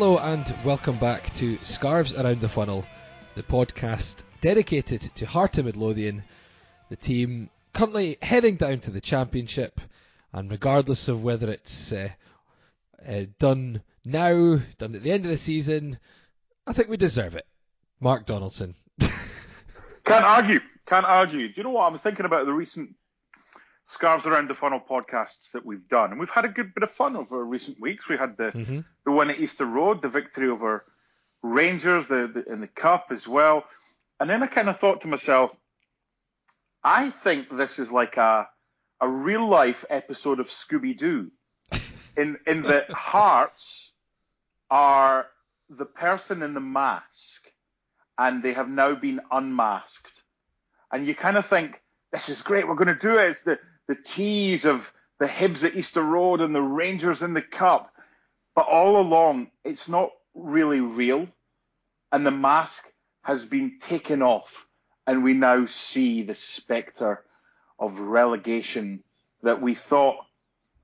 Hello and welcome back to Scarves Around the Funnel, the podcast dedicated to Heart of Midlothian, the team currently heading down to the Championship, and regardless of whether it's uh, uh, done now, done at the end of the season, I think we deserve it. Mark Donaldson. Can't argue. Can't argue. Do you know what? I was thinking about the recent Scarves Around the Funnel podcasts that we've done, and we've had a good bit of fun over recent weeks. We had the Mm-hmm. the one at Easter Road, the victory over Rangers, the, the in the cup as well. And then I kind of thought to myself, I think this is like a a real life episode of Scooby Doo, in in that hearts are the person in the mask, and they have now been unmasked, and you kind of think this is great. We're going to do it. It's the the tease of the Hibs at Easter Road and the Rangers in the cup, but all along it's not really real, and the mask has been taken off, and we now see the spectre of relegation that we thought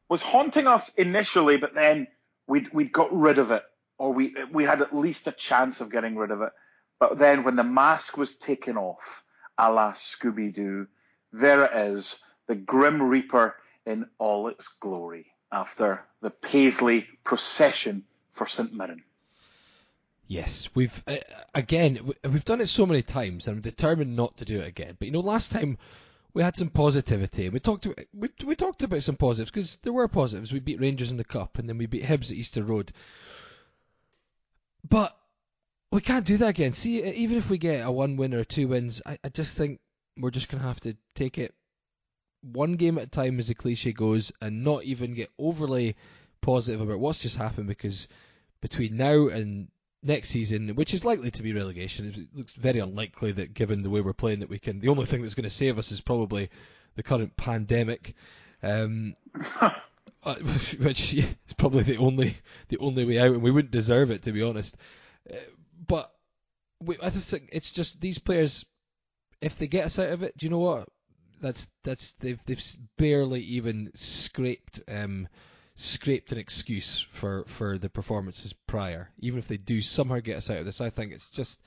was haunting us initially, but then we'd we'd got rid of it, or we we had at least a chance of getting rid of it. But then when the mask was taken off, a la Scooby Doo, there it is, the Grim Reaper in all its glory, after the Paisley procession for St Mirren. Yes, we've uh, again we've done it so many times, and I'm determined not to do it again. But you know, last time we had some positivity, and we talked we we talked about some positives because there were positives. We beat Rangers in the cup, and then we beat Hibs at Easter Road. But we can't do that again. See, even if we get a one win or two wins, I, I just think we're just gonna have to take it one game at a time, as the cliche goes, and not even get overly positive about what's just happened because between now and next season, which is likely to be relegation, it looks very unlikely that given the way we're playing that we can. The only thing that's going to save us is probably the current pandemic, um, uh, which is probably the only the only way out, and we wouldn't deserve it to be honest. Uh, but we, I just think it's just these players. If they get us out of it, do you know what? That's that's they've they've barely even scraped um, scraped an excuse for, for the performances prior. Even if they do somehow get us out of this, I think it's just.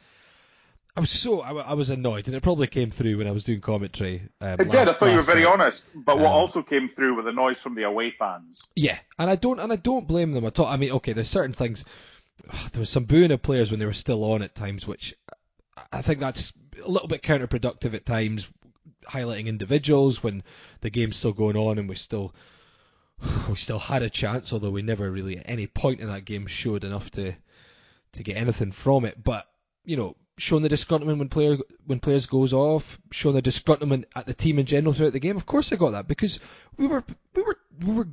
I was so I, I was annoyed, and it probably came through when I was doing commentary. Um, It did. I thought you were very night. honest. But what Um, also came through were the noise from the away fans. Yeah, and I don't and I don't blame them at all. I mean, okay, there's certain things. There was some booing of players when they were still on at times, which I think that's a little bit counterproductive at times, highlighting individuals when the game's still going on and we still we still had a chance, although we never really at any point in that game showed enough to to get anything from it. But you know, showing the disgruntlement when player when players goes off, showing the disgruntlement at the team in general throughout the game. Of course, I got that because we were we were we were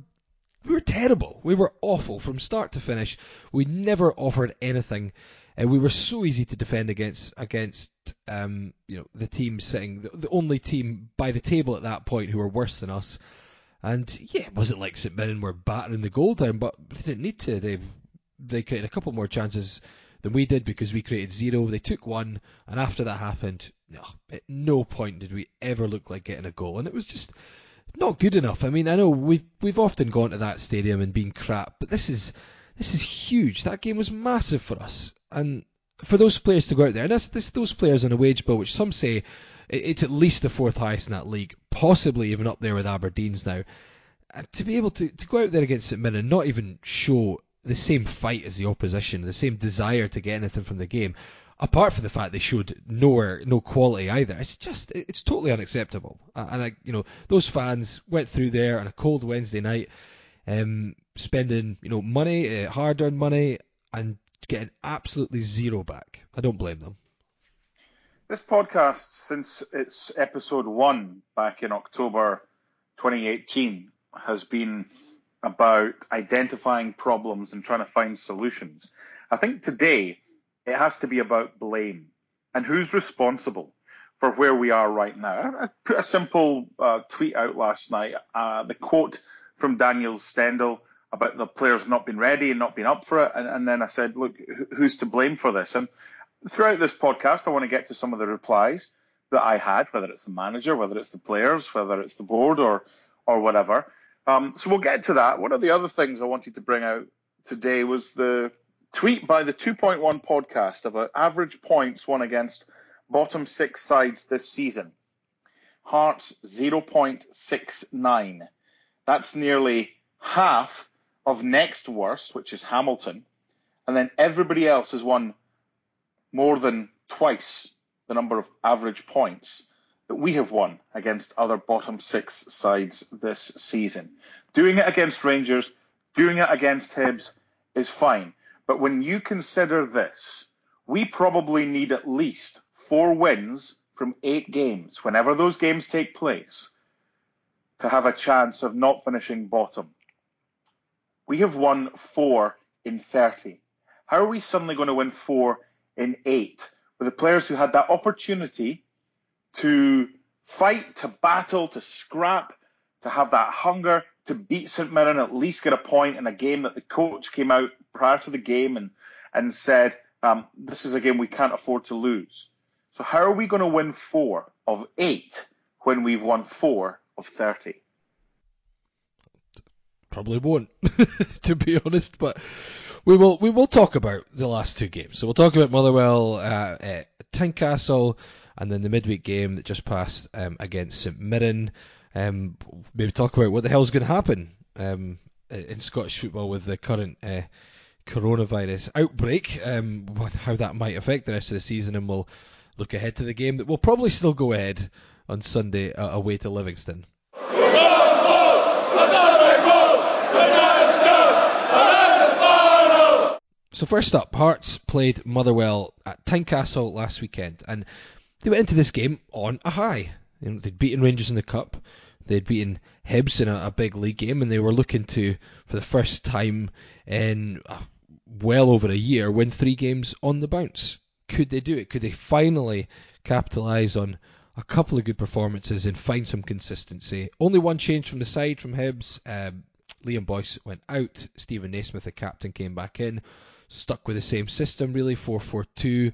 we were terrible. We were awful from start to finish. We never offered anything, we were so easy to defend against against um, you know the team sitting the, the only team by the table at that point who were worse than us. And yeah, it wasn't like St Mirren were battering the goal down, but they didn't need to. They they created a couple more chances than we did because we created zero. They took one, and after that happened, no, at no point did we ever look like getting a goal, and it was just not good enough. I mean, I know we've we've often gone to that stadium and been crap, but this is this is huge. That game was massive for us, and for those players to go out there, and that's those players on a wage bill, which some say it's at least the fourth highest in that league, possibly even up there with Aberdeen's now. To be able to, to go out there against St Mirren and not even show the same fight as the opposition, the same desire to get anything from the game, apart from the fact they showed nowhere, no quality either, it's just, it's totally unacceptable. And I, you know, those fans went through there on a cold Wednesday night, um, spending, you know, money, uh, hard-earned money, and getting absolutely zero back. I don't blame them. This podcast, since its episode one back in October 2018, has been about identifying problems and trying to find solutions. I think today it has to be about blame and who's responsible for where we are right now. I put a simple uh, tweet out last night. Uh, the quote from Daniel Stendel about the players not being ready and not being up for it, and, and then I said, "Look, who's to blame for this?" And throughout this podcast, I want to get to some of the replies that I had, whether it's the manager, whether it's the players, whether it's the board, or or whatever. Um, so we'll get to that. One of the other things I wanted to bring out today was the tweet by the 2.1 podcast about average points won against bottom six sides this season. Hearts 0.69. That's nearly half of next worst, which is Hamilton. And then everybody else has won more than twice the number of average points that we have won against other bottom six sides this season. Doing it against Rangers, doing it against Hibs is fine. But when you consider this, we probably need at least four wins from eight games, whenever those games take place, to have a chance of not finishing bottom. We have won four in 30. How are we suddenly going to win four in eight with the players who had that opportunity to fight, to battle, to scrap, to have that hunger to beat St Mirren, at least get a point in a game that the coach came out prior to the game and and said, um, "This is a game we can't afford to lose." So how are we going to win four of eight when we've won four of thirty? Probably won't, to be honest. But we will we will talk about the last two games. So we'll talk about Motherwell uh, at Tynecastle and then the midweek game that just passed um, against St Mirren. Um, maybe talk about what the hell's going to happen um, in Scottish football with the current uh, coronavirus outbreak, um, how that might affect the rest of the season, and we'll look ahead to the game that will probably still go ahead on Sunday uh, away to Livingston. So first up, Hearts played Motherwell at Tynecastle last weekend, and they went into this game on a high. You know, they'd beaten Rangers in the cup, they'd beaten Hibs in a, a, big league game, and they were looking to, for the first time in uh, well over a year, win three games on the bounce. Could they do it? Could they finally capitalise on a couple of good performances and find some consistency? Only one change from the side from Hibs. Um, Liam Boyce went out. Stephen Naismith, the captain, came back in. Stuck with the same system, really 4 4 2.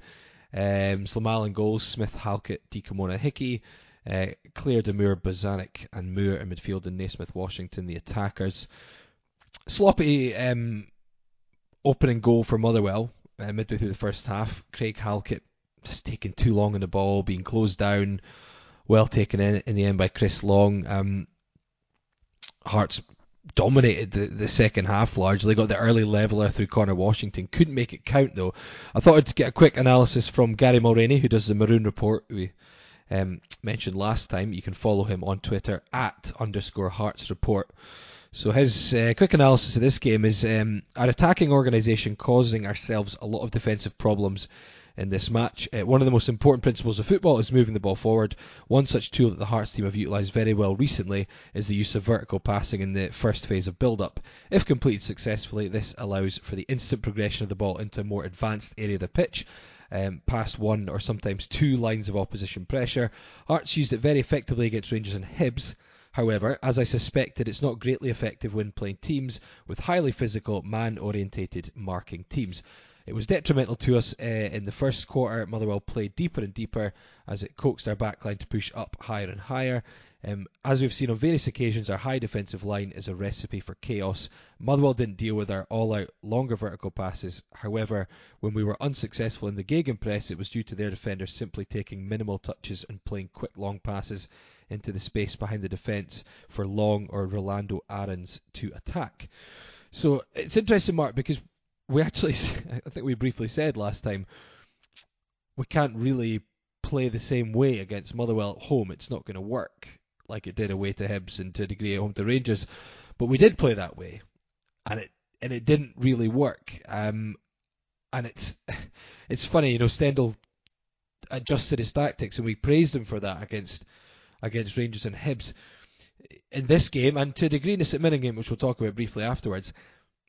Um, Slimala goals, Smith, Halkett, Dikamona, Hickey. Uh, Clare, Damour, Bozanic, and Moore in midfield, and Naismith, Washington, the attackers. Sloppy um, opening goal for Motherwell uh, midway through the first half. Craig Halkett just taking too long on the ball, being closed down. Well taken in in the end by Chris Long. Um, Hearts dominated the, the second half largely. Got the early leveler through Conor Washington. Couldn't make it count though. I thought I'd get a quick analysis from Gary Mulroney, who does the Maroon Report. We um, mentioned last time. You can follow him on Twitter at underscore Hearts Report. So his uh, quick analysis of this game is um, our attacking organisation causing ourselves a lot of defensive problems in this match. Uh, one of the most important principles of football is moving the ball forward. One such tool that the Hearts team have utilised very well recently is the use of vertical passing in the first phase of build up. If completed successfully, this allows for the instant progression of the ball into a more advanced area of the pitch. Um, past one or sometimes two lines of opposition pressure. Hearts used it very effectively against Rangers and Hibs. However, as I suspected, it's not greatly effective when playing teams with highly physical, man orientated marking teams. It was detrimental to us uh, in the first quarter. Motherwell played deeper and deeper as it coaxed our backline to push up higher and higher. Um, as we've seen on various occasions, our high defensive line is a recipe for chaos. Motherwell didn't deal with our all-out longer vertical passes. However, when we were unsuccessful in the gegenpress, it was due to their defenders simply taking minimal touches and playing quick long passes into the space behind the defence for Long or Rolando Aarons to attack. So it's interesting, Mark, because we actually, I think we briefly said last time, we can't really play the same way against Motherwell at home. It's not going to work like it did away to Hibs and to a degree at home to Rangers. But we did play that way, and it and it didn't really work. Um, and it's it's funny, you know, Stendel adjusted his tactics, and we praised him for that against against Rangers and Hibs. In this game, and to a degree in the St Mirren game, which we'll talk about briefly afterwards,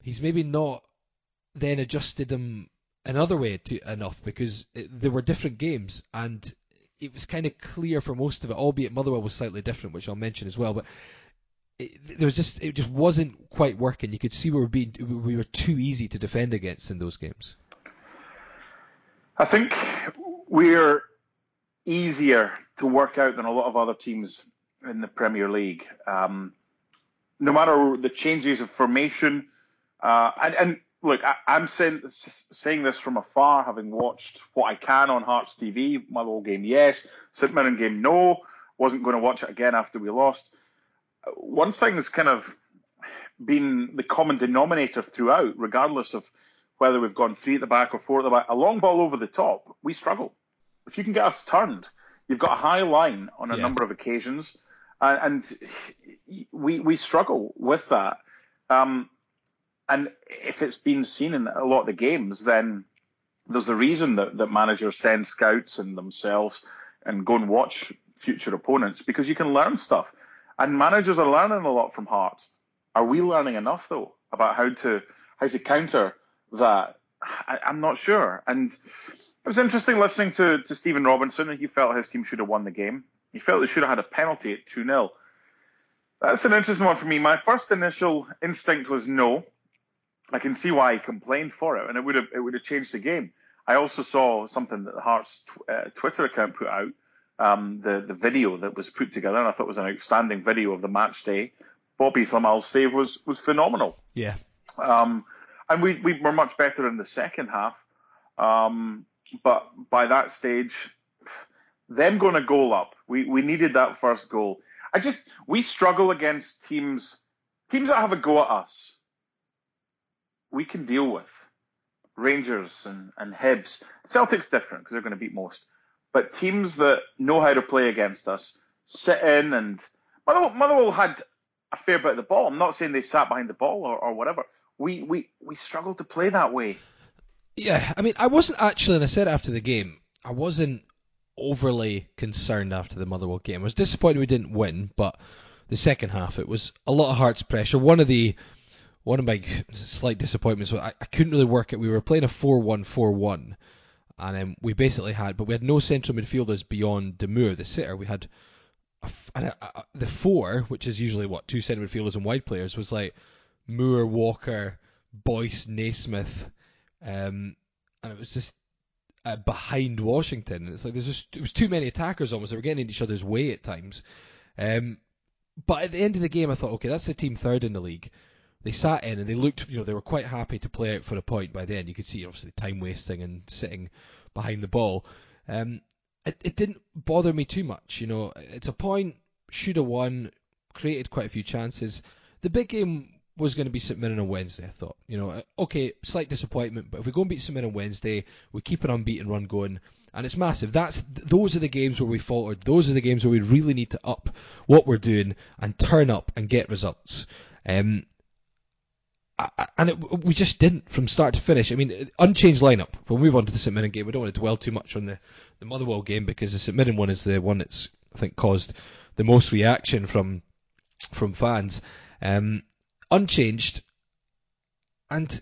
he's maybe not then adjusted them another way to enough because it, there were different games and it was kind of clear for most of it, albeit Motherwell was slightly different, which I'll mention as well. But it, there was just it just wasn't quite working. You could see we were being we were too easy to defend against in those games. I think we're easier to work out than a lot of other teams in the Premier League. Um, no matter the changes of formation, uh, and, and look, I, am saying saying this from afar, having watched what I can on Hearts TV. My Motherwell game, yes. St Mirren game, no. Wasn't going to watch it again after we lost. One thing's kind of been the common denominator throughout, regardless of whether we've gone three at the back or four at the back. A long ball over the top, we struggle. If you can get us turned, you've got a high line on a yeah. number of occasions, and, and we we struggle with that. Um, and if it's been seen in a lot of the games, then there's a reason that, that managers send scouts and themselves and go and watch future opponents because you can learn stuff. And managers are learning a lot from Hearts. Are we learning enough though about how to how to counter that? I, am not sure. And it was interesting listening to, to Stephen Robinson. He felt his team should have won the game. He felt they should have had a penalty at 2 0. That's an interesting one for me. My first initial instinct was no. I can see why he complained for it, and it would have it would have changed the game. I also saw something that the Hearts tw- uh, Twitter account put out, um, the the video that was put together, and I thought was an outstanding video of the match day. Bobby Zlamal's save was was phenomenal. Yeah. Um, and we we were much better in the second half. Um, but by that stage, them going a goal up, we we needed that first goal. I just we struggle against teams teams that have a go at us we can deal with. Rangers and, and Hibs. Celtic's different because they're going to beat most. But teams that know how to play against us sit in and Motherwell, Motherwell had a fair bit of the ball. I'm not saying they sat behind the ball or, or whatever. We, we, we struggled to play that way. Yeah, I mean, I wasn't actually, and I said after the game, I wasn't overly concerned after the Motherwell game. I was disappointed we didn't win, but the second half, it was a lot of Hearts pressure. One of the one of my slight disappointments was I, I couldn't really work it. We were playing a 4 1 4 1, and um, we basically had, but we had no central midfielders beyond Damour, the sitter. We had a, a, a, the four, which is usually what, two central midfielders and wide players, was like Moore, Walker, Boyce, Naismith, um, and it was just uh, behind Washington. And it's like there's just it was too many attackers almost. They were getting in each other's way at times. Um, but at the end of the game, I thought, okay, that's the team third in the league they sat in and they looked, you know, they were quite happy to play out for a point by the end. You could see obviously time wasting and sitting behind the ball. Um, it, it didn't bother me too much, you know. It's a point, should have won, created quite a few chances. The big game was going to be St Mirren on Wednesday. I thought, you know, okay, slight disappointment, but if we go and beat St Mirren on Wednesday, we keep an unbeaten run going, and it's massive. That's those are the games where we faltered. Those are the games where we really need to up what we're doing and turn up and get results. Um, and it, we just didn't from start to finish. I mean, unchanged lineup. We'll move on to the St Mirren game. We don't want to dwell too much on the, the Motherwell game because the St Mirren one is the one that's I think caused the most reaction from from fans. Um, unchanged, and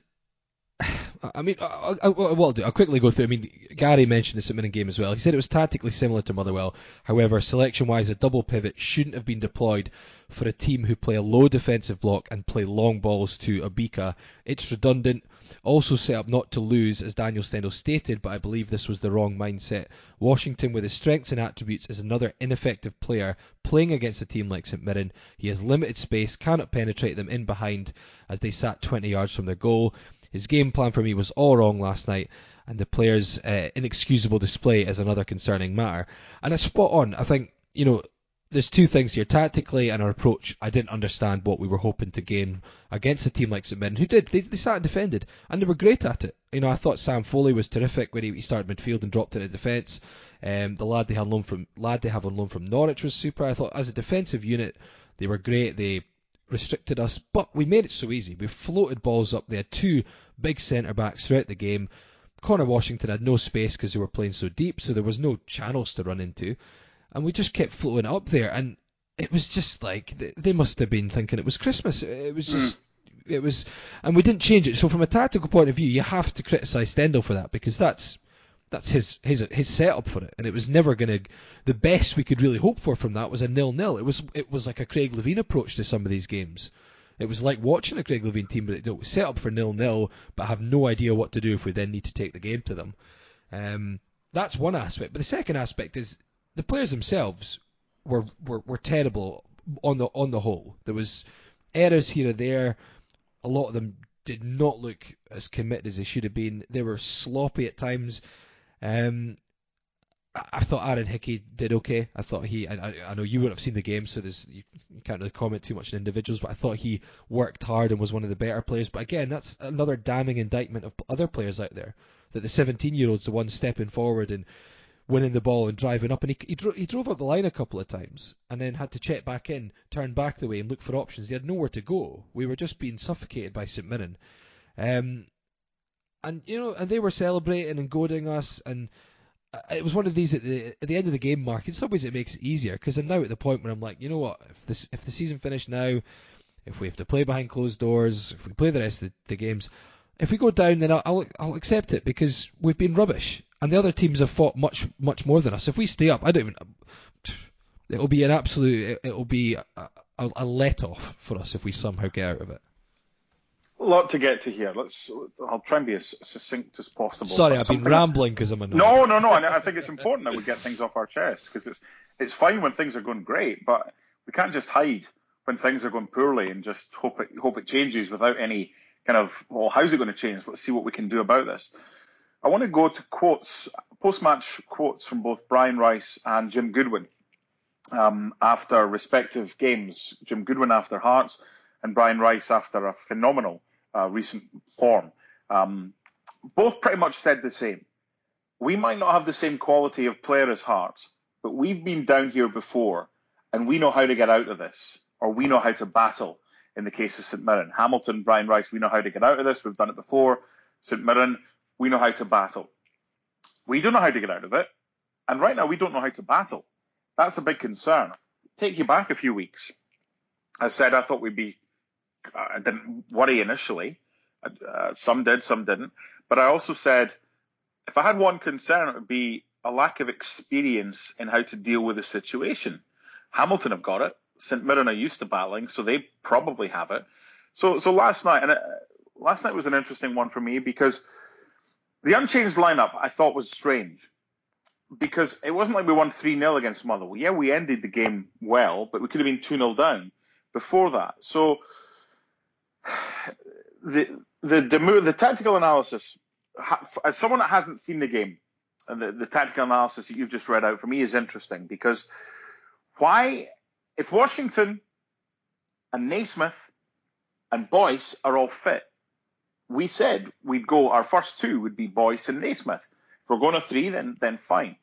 I mean, I, I, what I'll do, I'll quickly go through. I mean, Gary mentioned the St Mirren game as well. He said it was tactically similar to Motherwell. However, selection-wise, a double pivot shouldn't have been deployed for a team who play a low defensive block and play long balls to Obika. It's redundant. Also set up not to lose, as Daniel Stendel stated, but I believe this was the wrong mindset. Washington, with his strengths and attributes, is another ineffective player playing against a team like St Mirren. He has limited space, cannot penetrate them in behind as they sat 20 yards from their goal. His game plan for me was all wrong last night, and the player's uh, inexcusable display is another concerning matter. And it's spot on. I think, you know, there's two things here. Tactically and our approach, I didn't understand what we were hoping to gain against a team like St who did. They, they sat and defended, and they were great at it. You know, I thought Sam Foley was terrific when he, he started midfield and dropped into defence. Um, the lad they had loan from lad they have on loan from Norwich was super. I thought as a defensive unit, they were great. They restricted us, but we made it so easy. We floated balls up. They had two big centre backs throughout the game. Conor Washington had no space because they were playing so deep, so there was no channels to run into, and we just kept floating up there. And it was just like they must have been thinking it was Christmas. It was just. Mm. It was, and we didn't change it. So from a tactical point of view, you have to criticise Stendel for that because that's that's his his his setup for it, and it was never going to. The best we could really hope for from that was a nil nil. It was it was like a Craig Levein approach to some of these games. It was like watching a Craig Levein team, but it set up for nil nil, but have no idea what to do if we then need to take the game to them. Um, that's one aspect, but the second aspect is the players themselves were, were, were terrible on the on the whole. There was errors here or there. A lot of them did not look as committed as they should have been. They were sloppy at times. Um, I thought Aaron Hickey did okay. I thought he, I, I know you wouldn't have seen the game, so there's, you can't really comment too much on individuals, but I thought he worked hard and was one of the better players. But again, that's another damning indictment of other players out there that the 17 year old's the one stepping forward and winning the ball and driving up. And he, he, dro- he drove up the line a couple of times and then had to check back in, turn back the way and look for options. He had nowhere to go. We were just being suffocated by St Mirren. Um, and, you know, and they were celebrating and goading us and uh, it was one of these at the at the end of the game, Mark. In some ways, it makes it easier because I'm now at the point where I'm like, you know what? If this if the season finished now, if we have to play behind closed doors, if we play the rest of the, the games, if we go down, then I'll, I'll, I'll accept it because we've been rubbish, and the other teams have fought much much more than us. If we stay up, I don't even. It'll be an absolute. It'll be a, a, a let off for us if we somehow get out of it a lot to get to here. Let's. I'll try and be as succinct as possible. Sorry, I've been rambling because I'm annoyed. No, no, no. I think it's important that we get things off our chest because it's it's fine when things are going great, but we can't just hide when things are going poorly and just hope it hope it changes without any kind of well, how's it going to change? Let's see what we can do about this. I want to go to quotes, post-match quotes from both Brian Rice and Jim Goodwin um, after respective games. Jim Goodwin after Hearts and Brian Rice after a phenomenal uh, recent form. Um, both pretty much said the same. We might not have the same quality of player as Hearts, but we've been down here before and we know how to get out of this, or we know how to battle in the case of St Mirren. Hamilton, Brian Rice, we know how to get out of this. We've done it before. St Mirren, we know how to battle. We don't know how to get out of it. And right now, we don't know how to battle. That's a big concern. Take you back a few weeks. I said I thought we'd be I didn't worry initially. Uh, uh, some did, some didn't. But I also said if I had one concern, it would be a lack of experience in how to deal with the situation. Hamilton have got it. St Mirren are used to battling, so they probably have it. So, so last night, and it, last night was an interesting one for me because the unchanged lineup I thought was strange because it wasn't like we won 3 0 against Motherwell. Yeah, we ended the game well, but we could have been 2 0 down before that. So the the the, the tactical analysis as someone that hasn't seen the game and the, the tactical analysis that you've just read out for me is interesting because why if Washington and Naismith and Boyce are all fit, we said we'd go our first two would be Boyce and Naismith. If we're going to three, then then fine.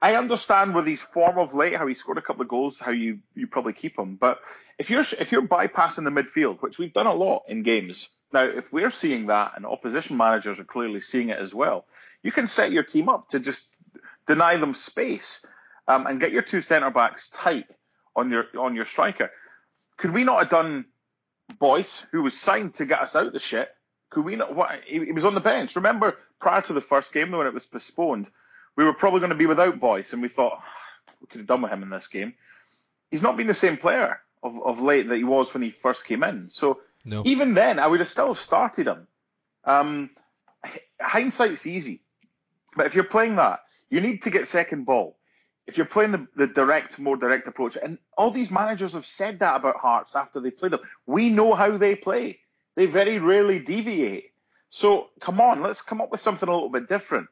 I understand with his form of late, how he scored a couple of goals, how you you probably keep him. But if you're if you're bypassing the midfield, which we've done a lot in games now, if we're seeing that and opposition managers are clearly seeing it as well, you can set your team up to just deny them space um, and get your two centre backs tight on your on your striker. Could we not have done Boyce, who was signed to get us out of the shit? Could we not? What, he, he was on the bench. Remember prior to the first game when it was postponed we were probably going to be without Boyce, and we thought we could have done with him in this game. He's not been the same player of, of late that he was when he first came in. So no. even then, I would have still started him. Um, hindsight's easy, but if you're playing that, you need to get second ball. If you're playing the, the direct, more direct approach, and all these managers have said that about Hearts after they played them, we know how they play. They very rarely deviate. So come on, let's come up with something a little bit different.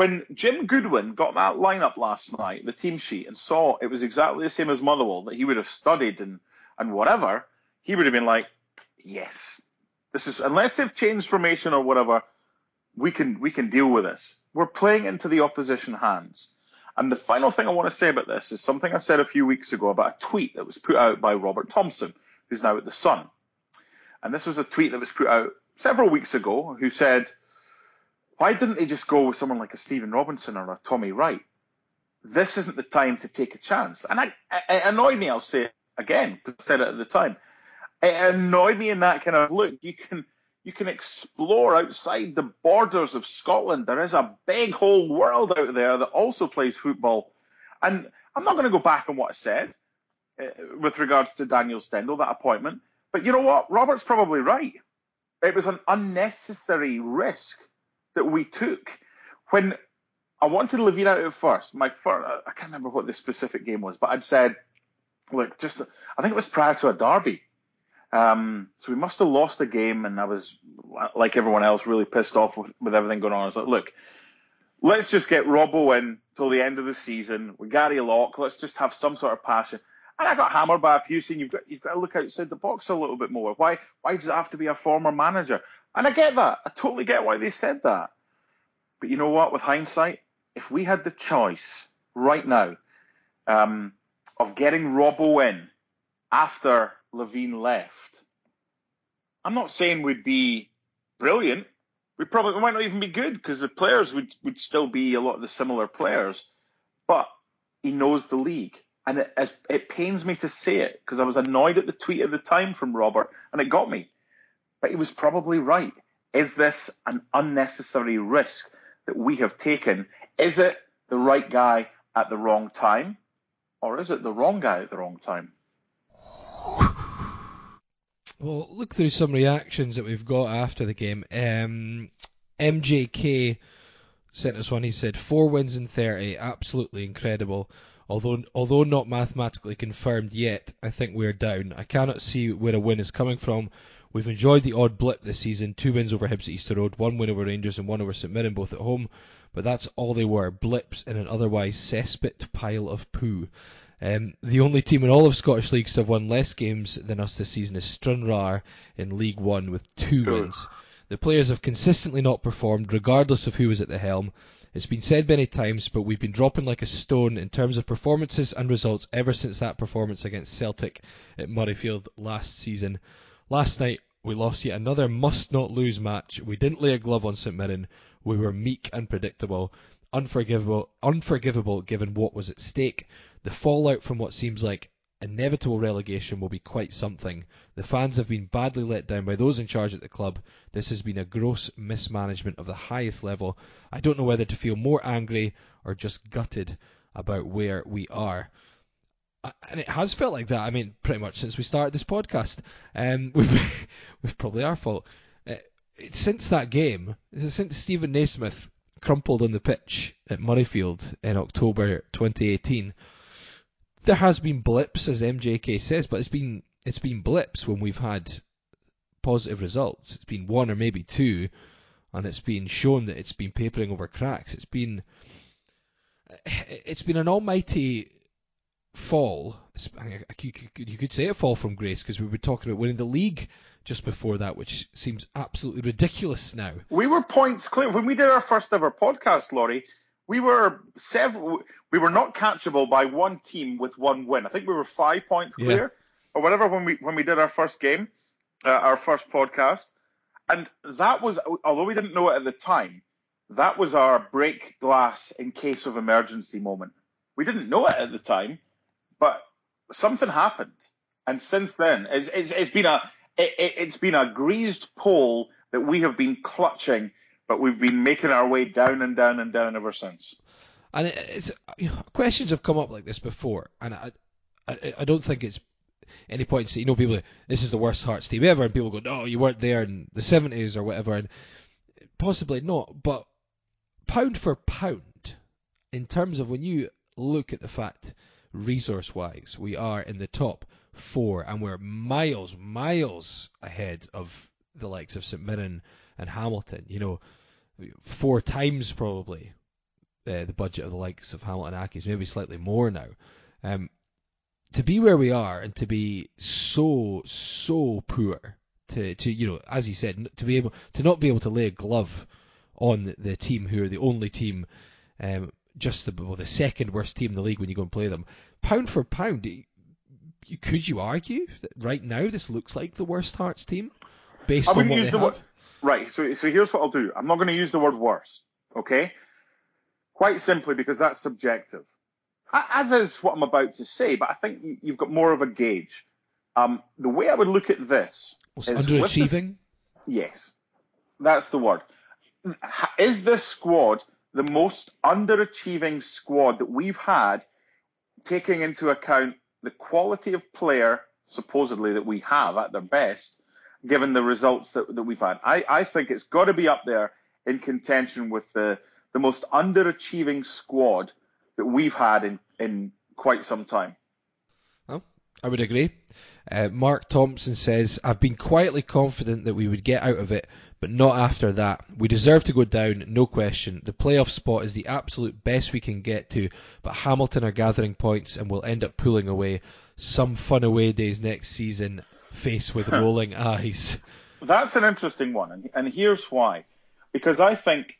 When Jim Goodwin got that lineup last night, the team sheet, and saw it was exactly the same as Motherwell, that he would have studied and, and whatever, he would have been like, yes, this is, unless they've changed formation or whatever, we can, we can deal with this. We're playing into the opposition hands. And the final thing I want to say about this is something I said a few weeks ago about a tweet that was put out by Robert Thompson, who's now at The Sun. And this was a tweet that was put out several weeks ago who said, why didn't they just go with someone like a Stephen Robinson or a Tommy Wright? This isn't the time to take a chance. And I, it annoyed me, I'll say it again, because I said it at the time. It annoyed me in that kind of look. You can you can explore outside the borders of Scotland. There is a big whole world out there that also plays football. And I'm not going to go back on what I said uh, with regards to Daniel Stendel, that appointment. But you know what? Robert's probably right. It was an unnecessary risk that we took when I wanted Levein out at first. My first, I can't remember what the specific game was, but I'd said, look, just I think it was prior to a derby, Um, so we must have lost a game, and I was like everyone else, really pissed off with, with everything going on. I was like, look, let's just get Robbo in till the end of the season with Gary Locke. Let's just have some sort of passion. And I got hammered by a few saying you've got you've got to look outside the box a little bit more. Why why does it have to be a former manager? And I get that. I totally get why they said that. But you know what? With hindsight, if we had the choice right now um, of getting Robbo in after Levein left, I'm not saying we'd be brilliant. We probably we might not even be good because the players would, would still be a lot of the similar players. But he knows the league. And it, it pains me to say it because I was annoyed at the tweet at the time from Robert and it got me. But he was probably right. Is this an unnecessary risk that we have taken? Is it the right guy at the wrong time? Or is it the wrong guy at the wrong time? Well, look through some reactions that we've got after the game. Um, MJK sent us one. He said, Four wins in 30, absolutely incredible. Although, although not mathematically confirmed yet, I think we're down. I cannot see where a win is coming from. We've enjoyed the odd blip this season. Two wins over Hibs at Easter Road, one win over Rangers and one over St Mirren, both at home. But that's all they were, blips in an otherwise cesspit pile of poo. Um, the only team in all of Scottish leagues to have won less games than us this season is Stranraer in League One with two wins. The players have consistently not performed, regardless of who was at the helm. It's been said many times, but we've been dropping like a stone in terms of performances and results ever since that performance against Celtic at Murrayfield last season. Last night, we lost yet another must not lose match. We didn't lay a glove on St Mirren. We were meek and predictable. Unforgivable, unforgivable given what was at stake. The fallout from what seems like inevitable relegation will be quite something. The fans have been badly let down by those in charge at the club. This has been a gross mismanagement of the highest level. I don't know whether to feel more angry or just gutted about where we are. And it has felt like that. I mean, pretty much since we started this podcast. Um, we've, probably our fault. Uh, since that game, since Stephen Naismith crumpled on the pitch at Murrayfield in October 2018, there has been blips, as MJK says, but it's been it's been blips when we've had positive results. It's been one or maybe two, and it's been shown that it's been papering over cracks. It's been it's been an almighty fall. You could say a fall from grace because we were talking about winning the league just before that, which seems absolutely ridiculous now. We were points clear when we did our first ever podcast, Laurie we were several. We were not catchable by one team with one win. I think we were five points clear yeah. or whatever when we when we did our first game, uh, our first podcast, and that was although we didn't know it at the time, that was our break glass in case of emergency moment. We didn't know it at the time, but something happened, and since then it's, it's, it's been a it, has been a greased pole that we have been clutching but we've been making our way down and down and down ever since. And it's questions have come up like this before, and I, I, I don't think it's any point to say, you know, people, this is the worst Hearts team ever, and people go, no, you weren't there in the 70s or whatever, and possibly not, but pound for pound, in terms of when you look at the fact, resource wise, we are in the top four, and we're miles, miles ahead of the likes of St Mirren and Hamilton. You know, four times probably uh, the budget of the likes of Hamilton Accies, maybe slightly more now. Um, to be where we are and to be so so poor, to to you know, as he said, to be able to not be able to lay a glove on the, team who are the only team, um, just the well, the second worst team in the league when you go and play them, pound for pound. You, could you argue that right now this looks like the worst Hearts team based on what they have? Word, Right. So, so here's what I'll do. I'm not going to use the word worst. Okay. Quite simply because that's subjective, as is what I'm about to say. But I think you've got more of a gauge. Um, the way I would look at this is underachieving. This, yes, that's the word. Is this squad the most underachieving squad that we've had, taking into account the quality of player supposedly that we have at their best, given the results that, that we've had. I, I think it's got to be up there in contention with the, the most underachieving squad that we've had in, in quite some time. Well, I would agree. Uh, Mark Thompson says, I've been quietly confident that we would get out of it, but not after that. We deserve to go down, no question. The playoff spot is the absolute best we can get to, but Hamilton are gathering points and will end up pulling away. Some fun away days next season, face with rolling eyes. That's an interesting one, and, and here's why. Because I think,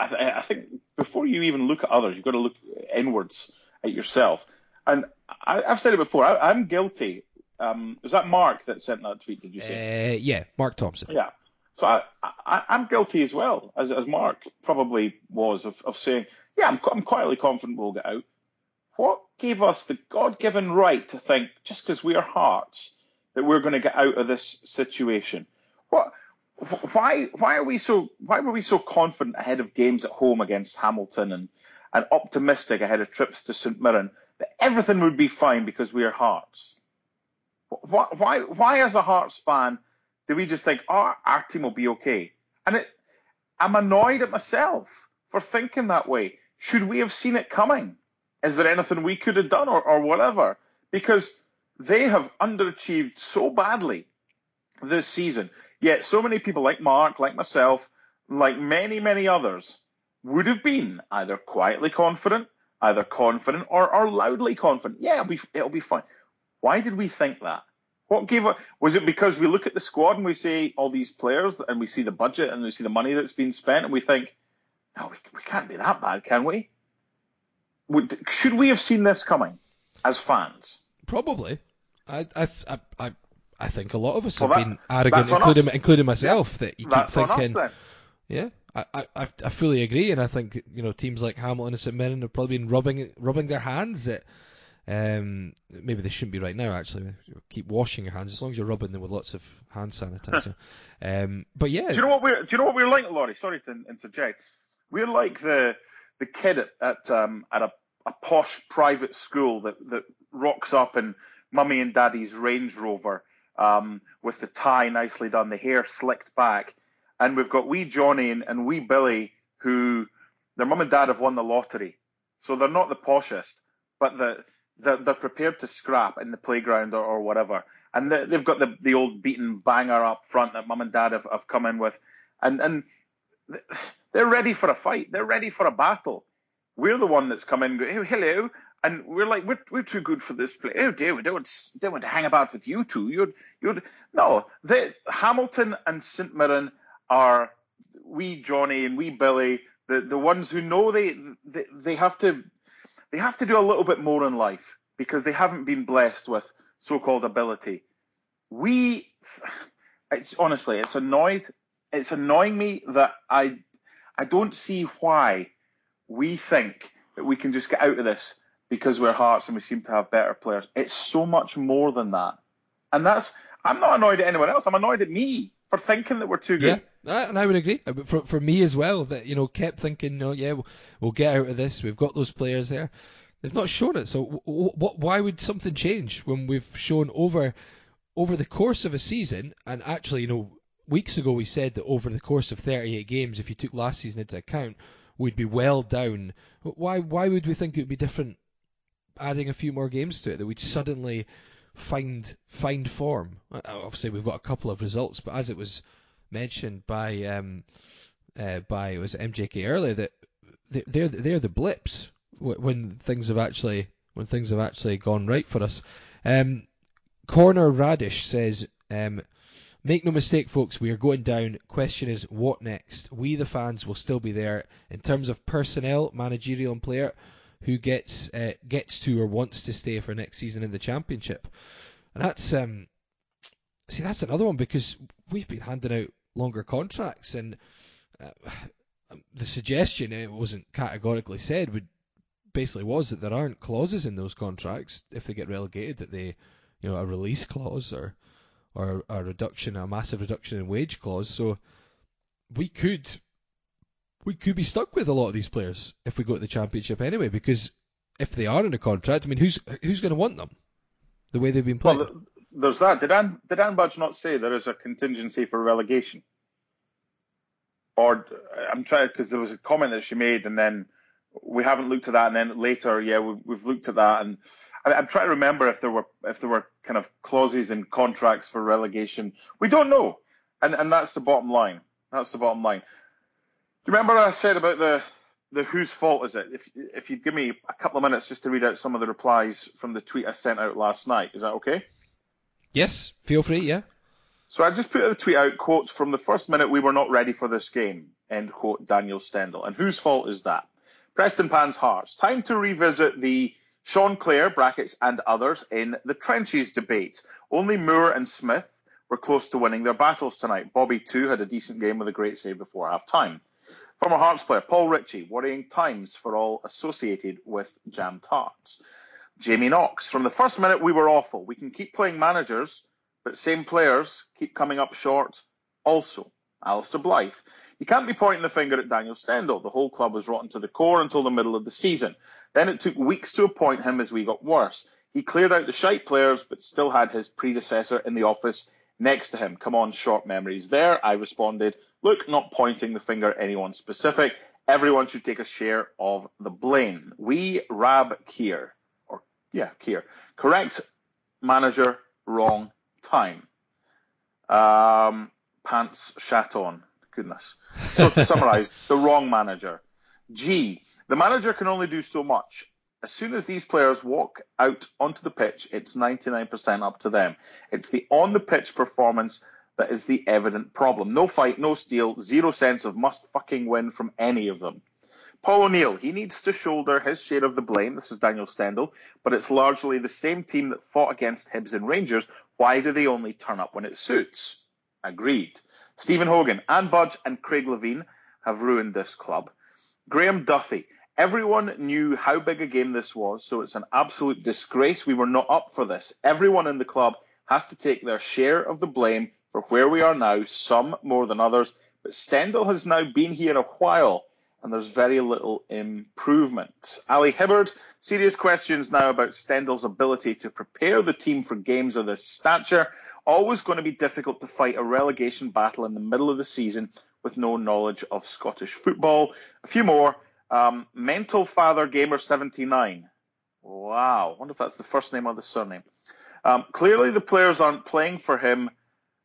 I, th- I think before you even look at others, you've got to look inwards at yourself. And I, have said it before. I, am guilty. Um, was that Mark that sent that tweet? Did you say? Uh, yeah, Mark Thompson. Yeah. So I, I, am guilty as well, as, as Mark probably was, of, of saying, yeah, I'm, I'm quietly confident we'll get out. What gave us the God-given right to think, just because we are Hearts, that we're going to get out of this situation? What? Why? Why are we so? Why were we so confident ahead of games at home against Hamilton and and optimistic ahead of trips to St Mirren that everything would be fine because we are Hearts? Why? Why? Why as a Hearts fan? Do we just think, oh, our team will be okay? And it, I'm annoyed at myself for thinking that way. Should we have seen it coming? Is there anything we could have done or, or whatever? Because they have underachieved so badly this season. Yet so many people like Mark, like myself, like many, many others, would have been either quietly confident, either confident or, or loudly confident. Yeah, it'll be it'll be fine. Why did we think that? What gave it? Was it because we look at the squad and we see all these players and we see the budget and we see the money that's been spent and we think, no, we, we can't be that bad, can we? Would, should we have seen this coming as fans? Probably. I I I I think a lot of us well, have that, been arrogant, including including myself, yeah, that you keep thinking. Us, yeah, I, I I fully agree, and I think you know teams like Hamilton and St Mirren have probably been rubbing rubbing their hands at um, maybe they shouldn't be right now. Actually, keep washing your hands as long as you're rubbing them with lots of hand sanitizer. um, but yeah, do you know what we're do you know what we're like, Laurie? Sorry to interject. We're like the the kid at at, um, at a, a posh private school that that rocks up in mummy and daddy's Range Rover um, with the tie nicely done, the hair slicked back, and we've got wee Johnny and, and wee Billy who their mum and dad have won the lottery, so they're not the poshest, but the they're, they're prepared to scrap in the playground or, or whatever. And they, have got the, the old beaten banger up front that mum and dad have, have come in with. And, and they're ready for a fight. They're ready for a battle. We're the one that's come in, go, hey, hello. And we're like, we're, we're too good for this play. Oh dear, we don't, don't want to hang about with you two. You'd, you'd, no, Hamilton and St Mirren are we Johnny and we Billy, the, the ones who know they, they, they have to they have to do a little bit more in life because they haven't been blessed with so-called ability. We, it's honestly, it's annoyed, it's annoying me that I, I don't see why we think that we can just get out of this because we're Hearts and we seem to have better players. It's so much more than that, and that's. I'm not annoyed at anyone else. I'm annoyed at me for thinking that we're too good. Yeah, and I would agree. Uh, for for me as well, that you know kept thinking, no, yeah, we'll, we'll get out of this. We've got those players there. They've not shown it. So what? Why would something change when we've shown over over the course of a season? And actually, you know, weeks ago we said that over the course of 38 games, if you took last season into account, we'd be well down. Why? Why would we think it would be different? Adding a few more games to it, that we'd suddenly find find form. Uh, obviously, we've got a couple of results, but as it was mentioned by um, uh, by was MJK earlier that they're they're the blips when things have actually when things have actually gone right for us. Um, Corner Radish says, um, "Make no mistake, folks, we are going down. Question is, what next? We, the fans, will still be there in terms of personnel, managerial, and player." who gets uh, gets to or wants to stay for next season in the championship. And that's um, see that's another one because we've been handing out longer contracts and uh, the suggestion it wasn't categorically said would basically was that there aren't clauses in those contracts if they get relegated that they you know a release clause or or a reduction a massive reduction in wage clause so we could we could be stuck with a lot of these players if we go to the championship anyway, because if they are in a contract, I mean, who's who's going to want them? The way they've been playing. Well, there's that. Did Anne, did Anne Budge not say there is a contingency for relegation? Or I'm trying because there was a comment that she made, and then we haven't looked at that, and then later, yeah, we've, we've looked at that, and I, I'm trying to remember if there were if there were kind of clauses in contracts for relegation. We don't know, and and that's the bottom line. That's the bottom line. Do you remember I said about the the whose fault is it? If if you'd give me a couple of minutes just to read out some of the replies from the tweet I sent out last night, is that okay? Yes, feel free. Yeah. So I just put the tweet out quote, from the first minute we were not ready for this game. End quote. Daniel Stendel. And whose fault is that? Prestonpans Hearts. Time to revisit the Sean Clare brackets and others in the trenches debate. Only Moore and Smith were close to winning their battles tonight. Bobby too had a decent game with a great save before half time. Former Hearts player Paul Ritchie, worrying times for all associated with jam tarts. Jamie Knox, from the first minute we were awful. We can keep playing managers but same players keep coming up short also. Alistair Blythe. You can't be pointing the finger at Daniel Stendel. The whole club was rotten to the core until the middle of the season. Then it took weeks to appoint him as we got worse. He cleared out the shite players, but still had his predecessor in the office next to him. Come on, short memories there. I responded, look, not pointing the finger at anyone specific. Everyone should take a share of the blame. We Rab Kier, yeah, Kier. Correct manager, wrong time. Um, pants shat on. Goodness. So to summarise, the wrong manager. G. The manager can only do so much. As soon as these players walk out onto the pitch, it's 99% up to them. It's the on the pitch performance that is the evident problem. No fight, no steal, zero sense of must fucking win from any of them. Paul O'Neill, he needs to shoulder his share of the blame. This is Daniel Stendel, but it's largely the same team that fought against Hibs and Rangers. Why do they only turn up when it suits? Agreed. Stephen Hogan, Ann Budge, and Craig Levein have ruined this club. Graham Duffy, everyone knew how big a game this was, so it's an absolute disgrace we were not up for this. Everyone in the club has to take their share of the blame for where we are now, some more than others, but Stendel has now been here a while and there's very little improvement. Ali Hibbard, serious questions now about Stendel's ability to prepare the team for games of this stature. Always going to be difficult to fight a relegation battle in the middle of the season with no knowledge of Scottish football. A few more. Um, Mental Father Gamer 79. Wow, wonder if that's the first name or the surname. Um, clearly, the players aren't playing for him.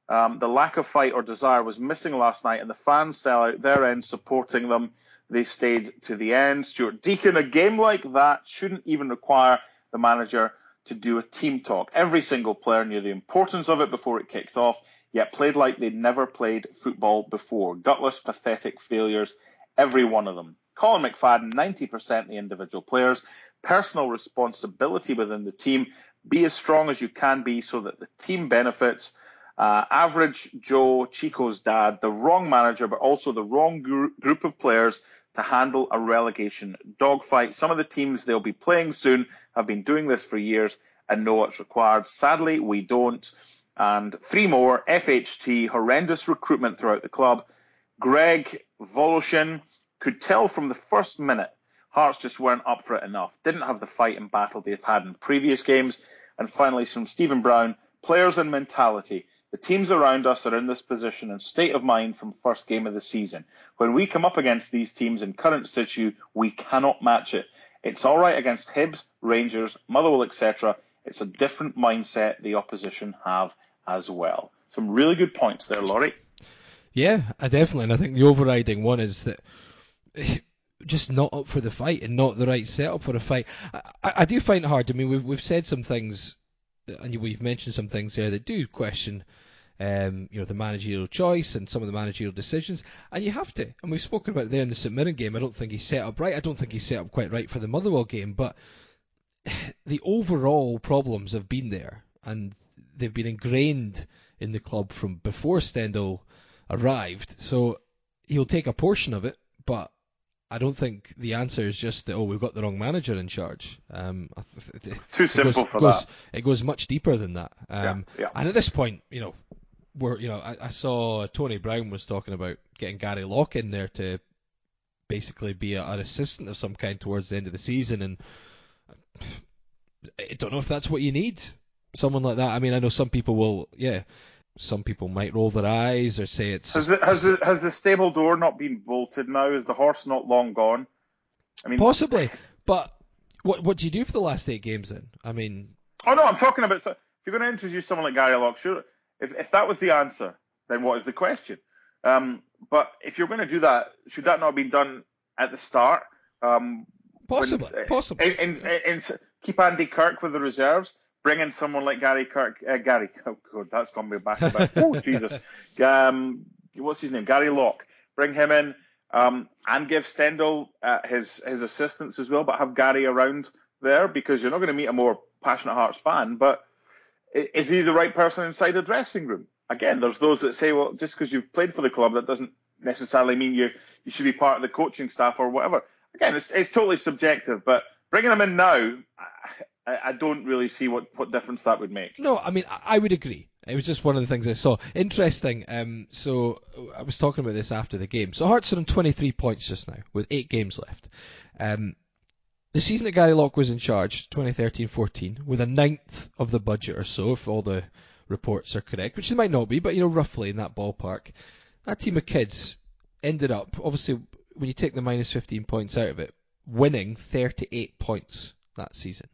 Um, the lack of fight or desire was missing last night, and the fans sell out their end supporting them. They stayed to the end. Stuart Deacon, a game like that shouldn't even require the manager to do a team talk. Every single player knew the importance of it before it kicked off, yet played like they'd never played football before. Gutless, pathetic failures, every one of them. Colin McFadden, 90% the individual players. Personal responsibility within the team. Be as strong as you can be so that the team benefits. Uh, average Joe, Chico's dad, the wrong manager, but also the wrong gr- group of players to handle a relegation dogfight. Some of the teams they'll be playing soon have been doing this for years and know what's required. Sadly, we don't. And three more FHT, horrendous recruitment throughout the club. Greg Voloshin could tell from the first minute Hearts just weren't up for it enough, didn't have the fight and battle they've had in previous games. And finally, from Stephen Brown, players and mentality. The teams around us are in this position and state of mind from first game of the season. When we come up against these teams in current situ, we cannot match it. It's all right against Hibs, Rangers, Motherwell, etc. It's a different mindset the opposition have as well. Some really good points there, Laurie. Yeah, I definitely. And I think the overriding one is that just not up for the fight and not the right setup for a fight. I, I do find it hard. I mean, we've we've said some things and we've mentioned some things there that do question, um, you know, the managerial choice and some of the managerial decisions, and you have to. And we've spoken about it there in the St Mirren game. I don't think he's set up right. I don't think he's set up quite right for the Motherwell game, but the overall problems have been there, and they've been ingrained in the club from before Stendel arrived. So he'll take a portion of it, but I don't think the answer is just that, oh, we've got the wrong manager in charge. Um, it's too simple goes, for goes, that. It goes much deeper than that. Um, yeah, yeah. And at this point, you know, we're, you know, I, I, saw Tony Brown was talking about getting Gary Locke in there to basically be a, an assistant of some kind towards the end of the season, and I don't know if that's what you need. Someone like that. I mean, I know some people will, yeah some people might roll their eyes or say it's. Has the, has the, has the stable door not been bolted now? Is the horse not long gone? I mean, possibly, but What What do you do for the last eight games then? I mean, oh no, I'm talking about. So if you're going to introduce someone like Gary Locke, sure. If if that was the answer, then what is the question? Um, but if you're going to do that, should that not have been done at the start? Um, possibly, when, possibly. And, and, and, keep Andy Kirk with the reserves. Bring in someone like Gary Kirk. Uh, Gary, oh god, that's going to be a back about. oh Jesus. Um, what's his name? Gary Locke. Bring him in. Um, and give Stendel uh, his his assistance as well, but have Gary around there because you're not going to meet a more passionate Hearts fan. But is he the right person inside a dressing room? Again, there's those that say, well, just because you've played for the club, that doesn't necessarily mean you you should be part of the coaching staff or whatever. Again, it's it's totally subjective, but bringing him in now, I, I don't really see what what difference that would make. No, I mean I would agree. It was just one of the things I saw. Interesting. Um, so I was talking about this after the game. So Hearts are on 23 points just now with eight games left. Um, the season that Gary Locke was in charge, 2013-14, with a ninth of the budget or so, if all the reports are correct, which they might not be, but you know roughly in that ballpark. That team of kids ended up, obviously, when you take the minus 15 points out of it, winning 38 points that season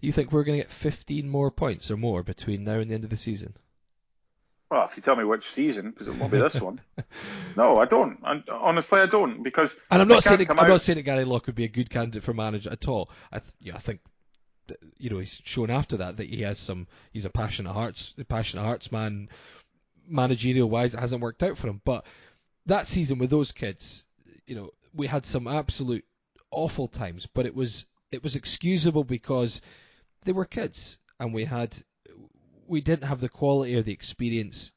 Do you think we're going to get 15 more points or more between now and the end of the season? Well, if you tell me which season, because it won't be this one. no, I don't. I, honestly, I don't. Because and I'm not saying that, I'm out... not saying that Gary Locke would be a good candidate for manager at all. I th- yeah, I think you know he's shown after that that he has some. He's a passionate hearts, a passionate hearts man. Managerial wise, it hasn't worked out for him. But that season with those kids, you know, we had some absolute awful times, but it was it was excusable because they were kids, and we had we didn't have the quality or the experience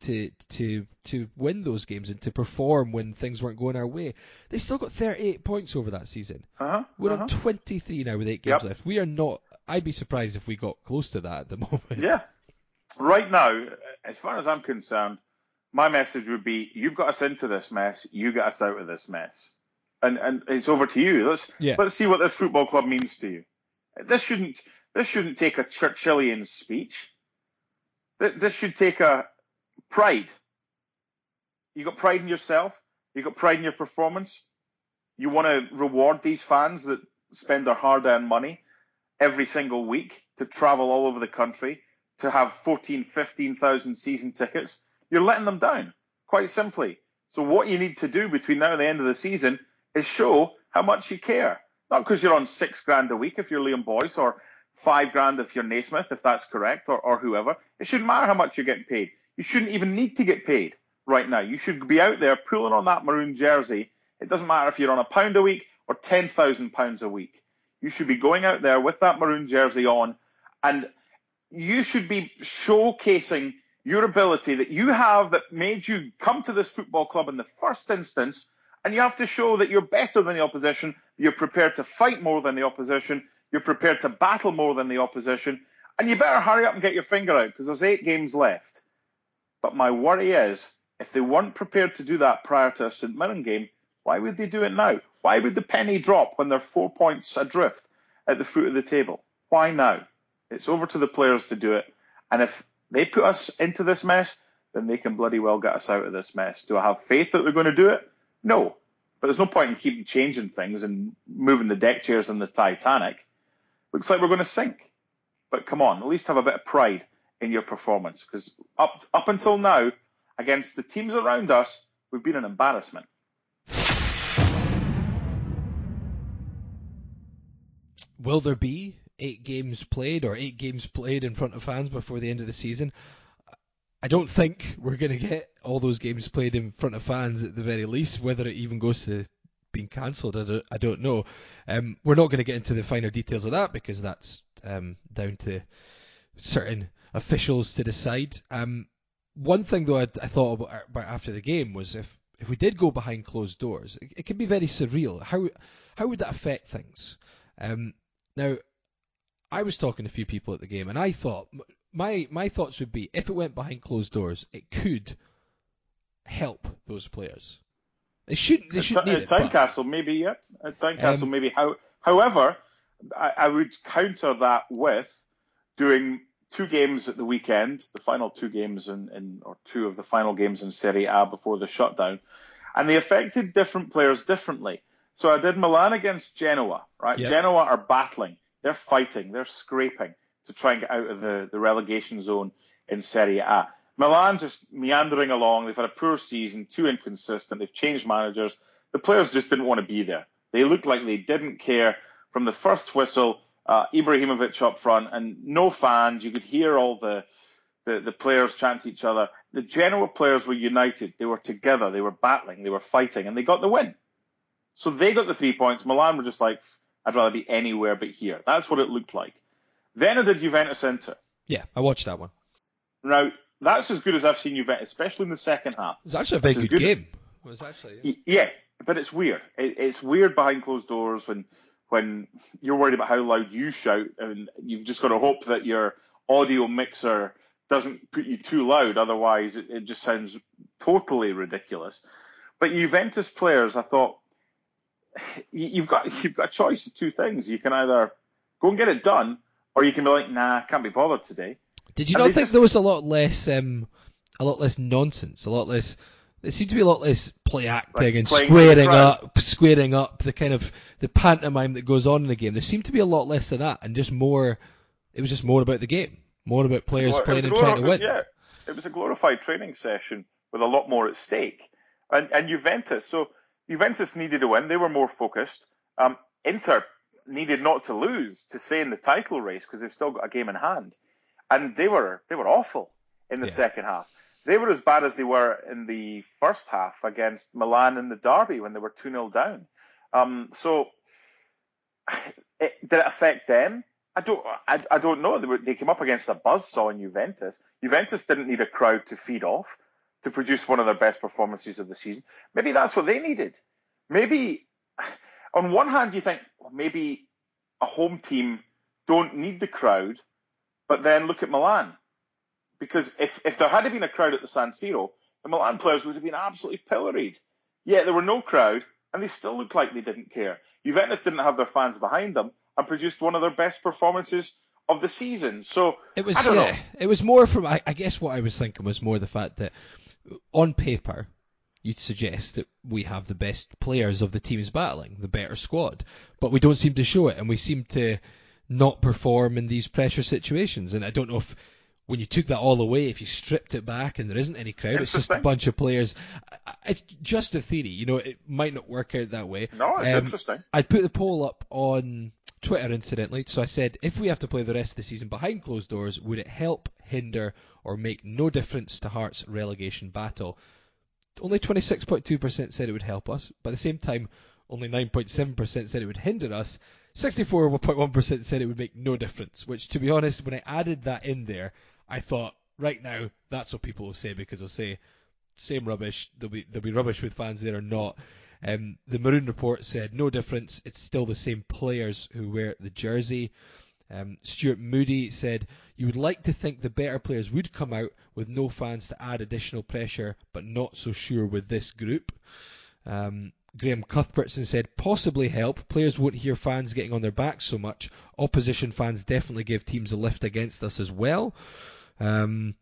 to to to win those games and to perform when things weren't going our way. They still got 38 points over that season. Uh-huh, We're uh-huh. on 23 now with eight games yep. left. We are not. I'd be surprised if we got close to that at the moment. Yeah. Right now, as far as I'm concerned, my message would be: you've got us into this mess. You get us out of this mess. And and it's over to you. Let's yeah. let's see what this football club means to you. This shouldn't this shouldn't take a Churchillian speech. This should take a pride. You got pride in yourself. You got pride in your performance. You want to reward these fans that spend their hard-earned money every single week to travel all over the country to have 14, 15,000 season tickets. You're letting them down, quite simply. So what you need to do between now and the end of the season is show how much you care. Not because you're on six grand a week if you're Liam Boyce or five grand if you're Naismith, if that's correct, or, or whoever. It shouldn't matter how much you're getting paid. You shouldn't even need to get paid right now. You should be out there pulling on that maroon jersey. It doesn't matter if you're on a pound a week or ten thousand pounds a week. You should be going out there with that maroon jersey on, and you should be showcasing your ability that you have that made you come to this football club in the first instance and you have to show that you're better than the opposition, you're prepared to fight more than the opposition, you're prepared to battle more than the opposition, and you better hurry up and get your finger out because there's eight games left. But my worry is, if they weren't prepared to do that prior to a St Mirren game, why would they do it now? Why would the penny drop when they're four points adrift at the foot of the table? Why now? It's over to the players to do it. And if they put us into this mess, then they can bloody well get us out of this mess. Do I have faith that they're going to do it? No, but there's no point in keeping changing things and moving the deck chairs in the Titanic. Looks like we're going to sink. But come on, at least have a bit of pride in your performance because up up until now, against the teams around us, we've been an embarrassment. Will there be eight games played or eight games played in front of fans before the end of the season? I don't think we're going to get all those games played in front of fans at the very least. Whether it even goes to being cancelled, I don't, I don't know. Um, we're not going to get into the finer details of that because that's um, down to certain officials to decide. Um, one thing though I, I thought about, about, after the game was if if we did go behind closed doors, it, it can be very surreal. How how would that affect things? Um, now, I was talking to a few people at the game, and I thought my my thoughts would be if it went behind closed doors, it could help those players. They shouldn't. They shouldn't at, need at Tynecastle, maybe yeah. At Tynecastle, um, maybe. How, however, I, I would counter that with doing two games at the weekend, the final two games in, in or two of the final games in Serie A before the shutdown, and they affected different players differently. So I did Milan against Genoa, right? Yep. Genoa are battling. They're fighting. They're scraping to try and get out of the, the relegation zone in Serie A. Milan just meandering along. They've had a poor season, too inconsistent. They've changed managers. The players just didn't want to be there. They looked like they didn't care from the first whistle. Uh, Ibrahimovic up front and no fans. You could hear all the, the, the players chant each other. The Genoa players were united. They were together. They were battling. They were fighting, and they got the win. So they got the three points. Milan were just like, I'd rather be anywhere but here. That's what it looked like. Then I did Juventus Inter. Yeah, I watched that one. Now, that's as good as I've seen Juventus, especially in the second half. It was actually a very good, good. game. It was actually. Yeah. Yeah, but it's weird. It, it's weird behind closed doors when when you're worried about how loud you shout, and you've just got to hope that your audio mixer doesn't put you too loud. Otherwise, it, it just sounds totally ridiculous. But Juventus players, I thought you've got you've got a choice of two things. You can either go and get it done, or you can be like, nah, can't be bothered today. Did you And not think just- there was a lot less, um, a lot less nonsense, a lot less? There seemed to be a lot less play acting Like and playing with the squaring up, squaring up, the kind of the pantomime that goes on in the game. There seemed to be a lot less of that, and just more. It was just more about the game, more about players Well, playing and trying to win. Yeah, it was a glorified training session with a lot more at stake. And, and Juventus, so Juventus needed to win. They were more focused. Um, Inter needed not to lose to stay in the title race because they've still got a game in hand. And they were they were awful in the Yeah. second half. They were as bad as they were in the first half against Milan in the derby when they were 2 0 down. Um, so it, did it affect them? I don't. I, I don't know. They, were, they came up against a buzzsaw in Juventus. Juventus didn't need a crowd to feed off to produce one of their best performances of the season. Maybe that's what they needed. Maybe, on one hand, you think maybe a home team don't need the crowd, but then look at Milan, because if if there had been a crowd at the San Siro, the Milan players would have been absolutely pilloried. Yet there were no crowd, and they still looked like they didn't care. Juventus didn't have their fans behind them and produced one of their best performances of the season. So It was yeah. know. It was more from I, I guess what I was thinking was more the fact that on paper you'd suggest that we have the best players of the teams battling, the better squad, but we don't seem to show it, and we seem to not perform in these pressure situations. And I don't know if when you took that all away, if you stripped it back and there isn't any crowd, it's just a bunch of players. It's just a theory, you know. It might not work out that way. No, it's Um, interesting. I'd put the poll up on Twitter, incidentally. So I said, if we have to play the rest of the season behind closed doors, would it help, hinder, or make no difference to Hearts' relegation battle? Only 26.2% said it would help us. By the same time, only 9.7% said it would hinder us. 64.1% said it would make no difference. Which, to be honest, when I added that in there, I thought, right now, that's what people will say because they'll say, same rubbish. There'll be there'll be rubbish with fans there or not. Um, the Maroon report said no difference. It's still the same players who wear the jersey. Um, Stuart Moody said you would like to think the better players would come out with no fans to add additional pressure, but not so sure with this group. Um, Graham Cuthbertson said possibly help. Players won't hear fans getting on their backs so much. Opposition fans definitely give teams a lift against us as well. Um,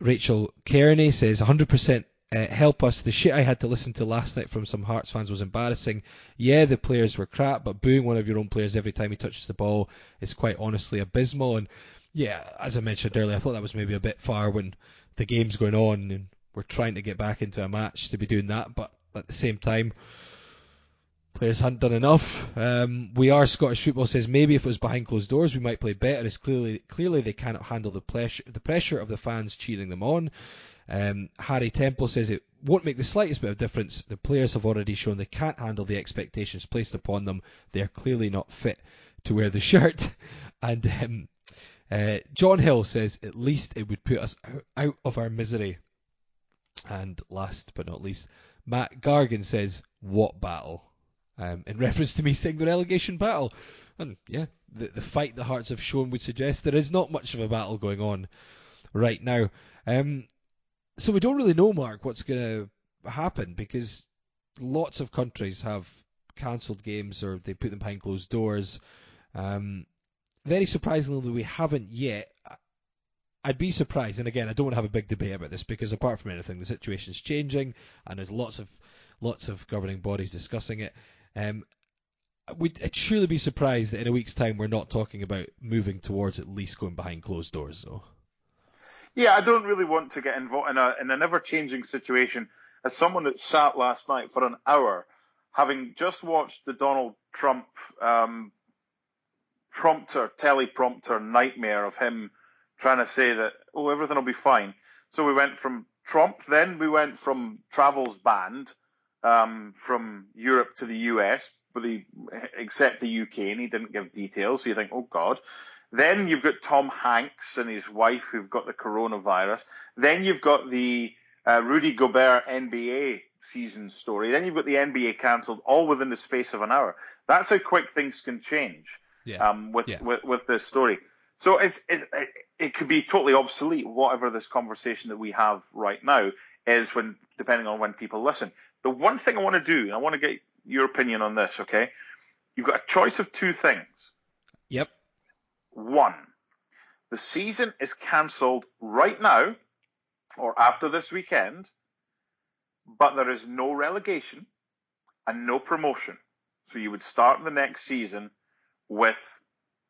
Rachel Kearney says 100% uh, help us. The shit I had to listen to last night from some Hearts fans was embarrassing. Yeah, the players were crap, but booing one of your own players every time he touches the ball is quite honestly abysmal. And yeah, as I mentioned earlier, I thought that was maybe a bit far when the game's going on and we're trying to get back into a match to be doing that. But at the same time, players hadn't done enough. Um, we are Scottish football says maybe if it was behind closed doors we might play better. It's clearly clearly they cannot handle the pressure the pressure of the fans cheering them on. Um, Harry Temple says it won't make the slightest bit of difference. The players have already shown they can't handle the expectations placed upon them. They are clearly not fit to wear the shirt. And um, uh, John Hill says at least it would put us out, of our misery. And last but not least, Matt Gargan says, "What battle?" Um, in reference to me saying the relegation battle. And yeah, the the fight the Hearts have shown would suggest there is not much of a battle going on right now. Um, so we don't really know, Mark, what's going to happen because lots of countries have cancelled games or they put them behind closed doors. Um, very surprisingly, we haven't yet. I'd be surprised, and again, I don't want to have a big debate about this because apart from anything, the situation's changing, and there's lots of lots of governing bodies discussing it. Um, we'd surely be surprised that in a week's time we're not talking about moving towards at least going behind closed doors, though. Yeah, I don't really want to get involved in a in an ever changing situation. As someone that sat last night for an hour, having just watched the Donald Trump um, prompter, teleprompter nightmare of him trying to say that oh everything will be fine. So we went from Trump, then we went from travels banned um, from Europe to the US, but he, except the UK, and he didn't give details. So you think, oh God. Then you've got Tom Hanks and his wife who've got the coronavirus. Then you've got the uh, Rudy Gobert NBA season story. Then you've got the NBA cancelled all within the space of an hour. That's how quick things can change yeah. um, with, yeah. with with this story. So it's it, it, it could be totally obsolete. Whatever this conversation that we have right now is when depending on when people listen. The one thing I want to do, and I want to get your opinion on this, okay? You've got a choice of two things. Yep. One, the season is cancelled right now or after this weekend, but there is no relegation and no promotion. So you would start the next season with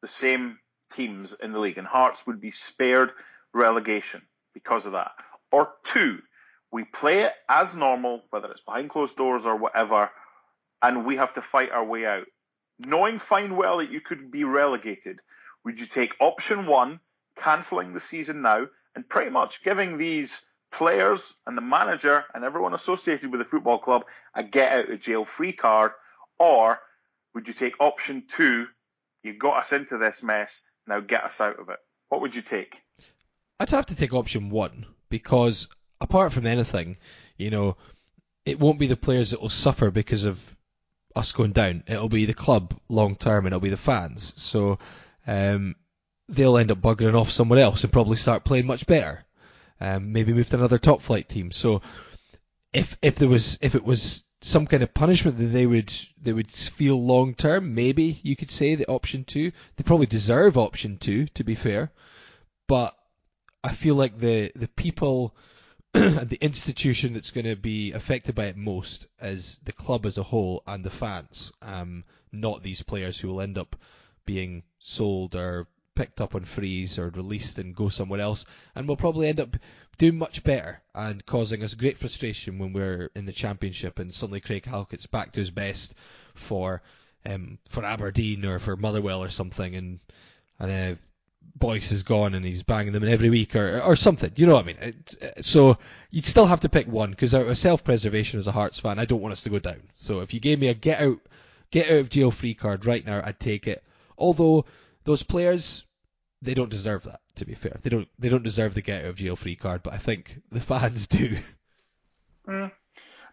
the same teams in the league, and Hearts would be spared relegation because of that. Or two, we play it as normal, whether it's behind closed doors or whatever, and we have to fight our way out. Knowing fine well that you could be relegated, would you take option one, cancelling the season now, and pretty much giving these players and the manager and everyone associated with the football club a get out of jail free card? Or would you take option two, you got us into this mess, now get us out of it? What would you take? I'd have to take option one because apart from anything, you know, it won't be the players that will suffer because of us going down. It'll be the club long term, and it'll be the fans. So um, they'll end up buggering off someone else and probably start playing much better. Um, maybe move to another top flight team. So if if there was if it was some kind of punishment that they would they would feel long term, maybe you could say that option two. They probably deserve option two, to be fair. But I feel like the the people and the institution that's going to be affected by it most is the club as a whole and the fans, um, not these players who will end up being sold or picked up on freeze or released and go somewhere else, and we'll probably end up doing much better and causing us great frustration when we're in the championship and suddenly Craig Halkett's back to his best for um, for Aberdeen or for Motherwell or something, and and uh, Boyce is gone and he's banging them in every week or or something. You know what I mean? It, so you'd still have to pick one because out of self-preservation as a Hearts fan, I don't want us to go down. So if you gave me a get out get out of jail free card right now, I'd take it. Although those players, they don't deserve that. To be fair, they don't they don't deserve the get out of jail free card, but I think the fans do. Mm.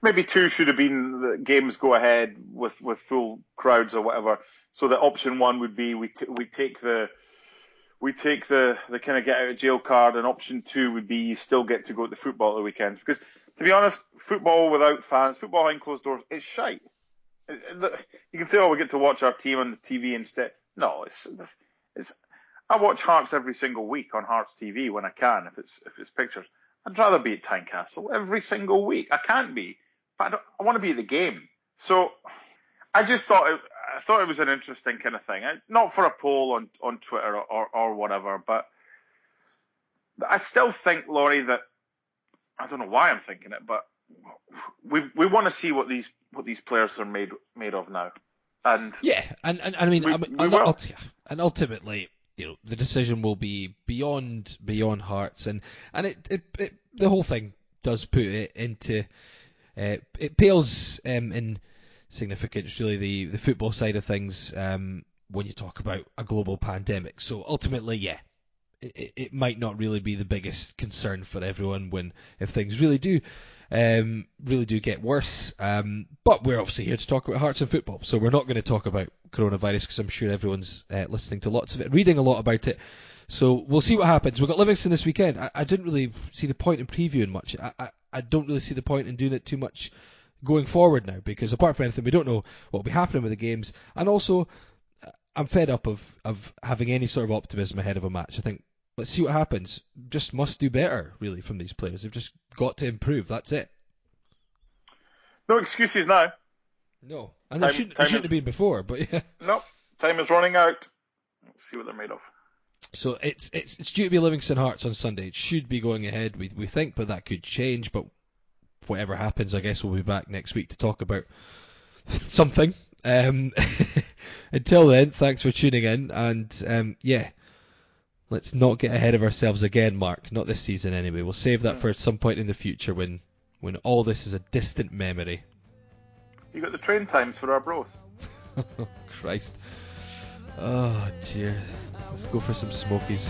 Maybe two should have been the games go ahead with, with full crowds or whatever. So the option one would be we t- we take the we take the, the kind of get out of jail card, and option two would be you still get to go to the football at the weekends. Because to be honest, football without fans, football behind closed doors, it's shite. You can say, oh, we get to watch our team on the TV instead. No, it's it's. I watch Hearts every single week on Hearts TV when I can, if it's if it's pictures. I'd rather be at Tynecastle every single week. I can't be, but I, I want to be at the game. So I just thought it, I thought it was an interesting kind of thing. Not for a poll on, on Twitter or, or whatever, but I still think, Laurie, that I don't know why I'm thinking it, but we we want to see what these what these players are made made of now. And yeah, and, and I mean, we, I mean we will. and ultimately, you know, the decision will be beyond beyond Hearts, and and it, it, it the whole thing does put it into uh, it pales um, in significance, really, the, the football side of things um, when you talk about a global pandemic. So ultimately, yeah, it, it might not really be the biggest concern for everyone when if things really do um, really do get worse. Um, but we're obviously here to talk about Hearts and football, so we're not going to talk about coronavirus because I'm sure everyone's uh, listening to lots of it, reading a lot about it. So we'll see what happens. We've got Livingston this weekend. I, I didn't really see the point in previewing much. I, I, I don't really see the point in doing it too much going forward now because apart from anything, we don't know what will be happening with the games, and also I'm fed up of of having any sort of optimism ahead of a match. I think let's see what happens. Just must do better, really, from these players. They've just got to improve. That's it. No excuses now. No, and time, there shouldn't, there shouldn't is, have been before, but yeah. No, time is running out. Let's see what they're made of. So it's it's it's due to be Livingston Hearts on Sunday. It should be going ahead, we we think, but that could change. But whatever happens, I guess we'll be back next week to talk about something. Um, until then, thanks for tuning in, and um, yeah, let's not get ahead of ourselves again, Mark. Not this season, anyway. We'll save that for mm. some point in the future when when all this is a distant memory. You got the train times for Arbroath. Christ. Oh dear. Let's go for some smokies.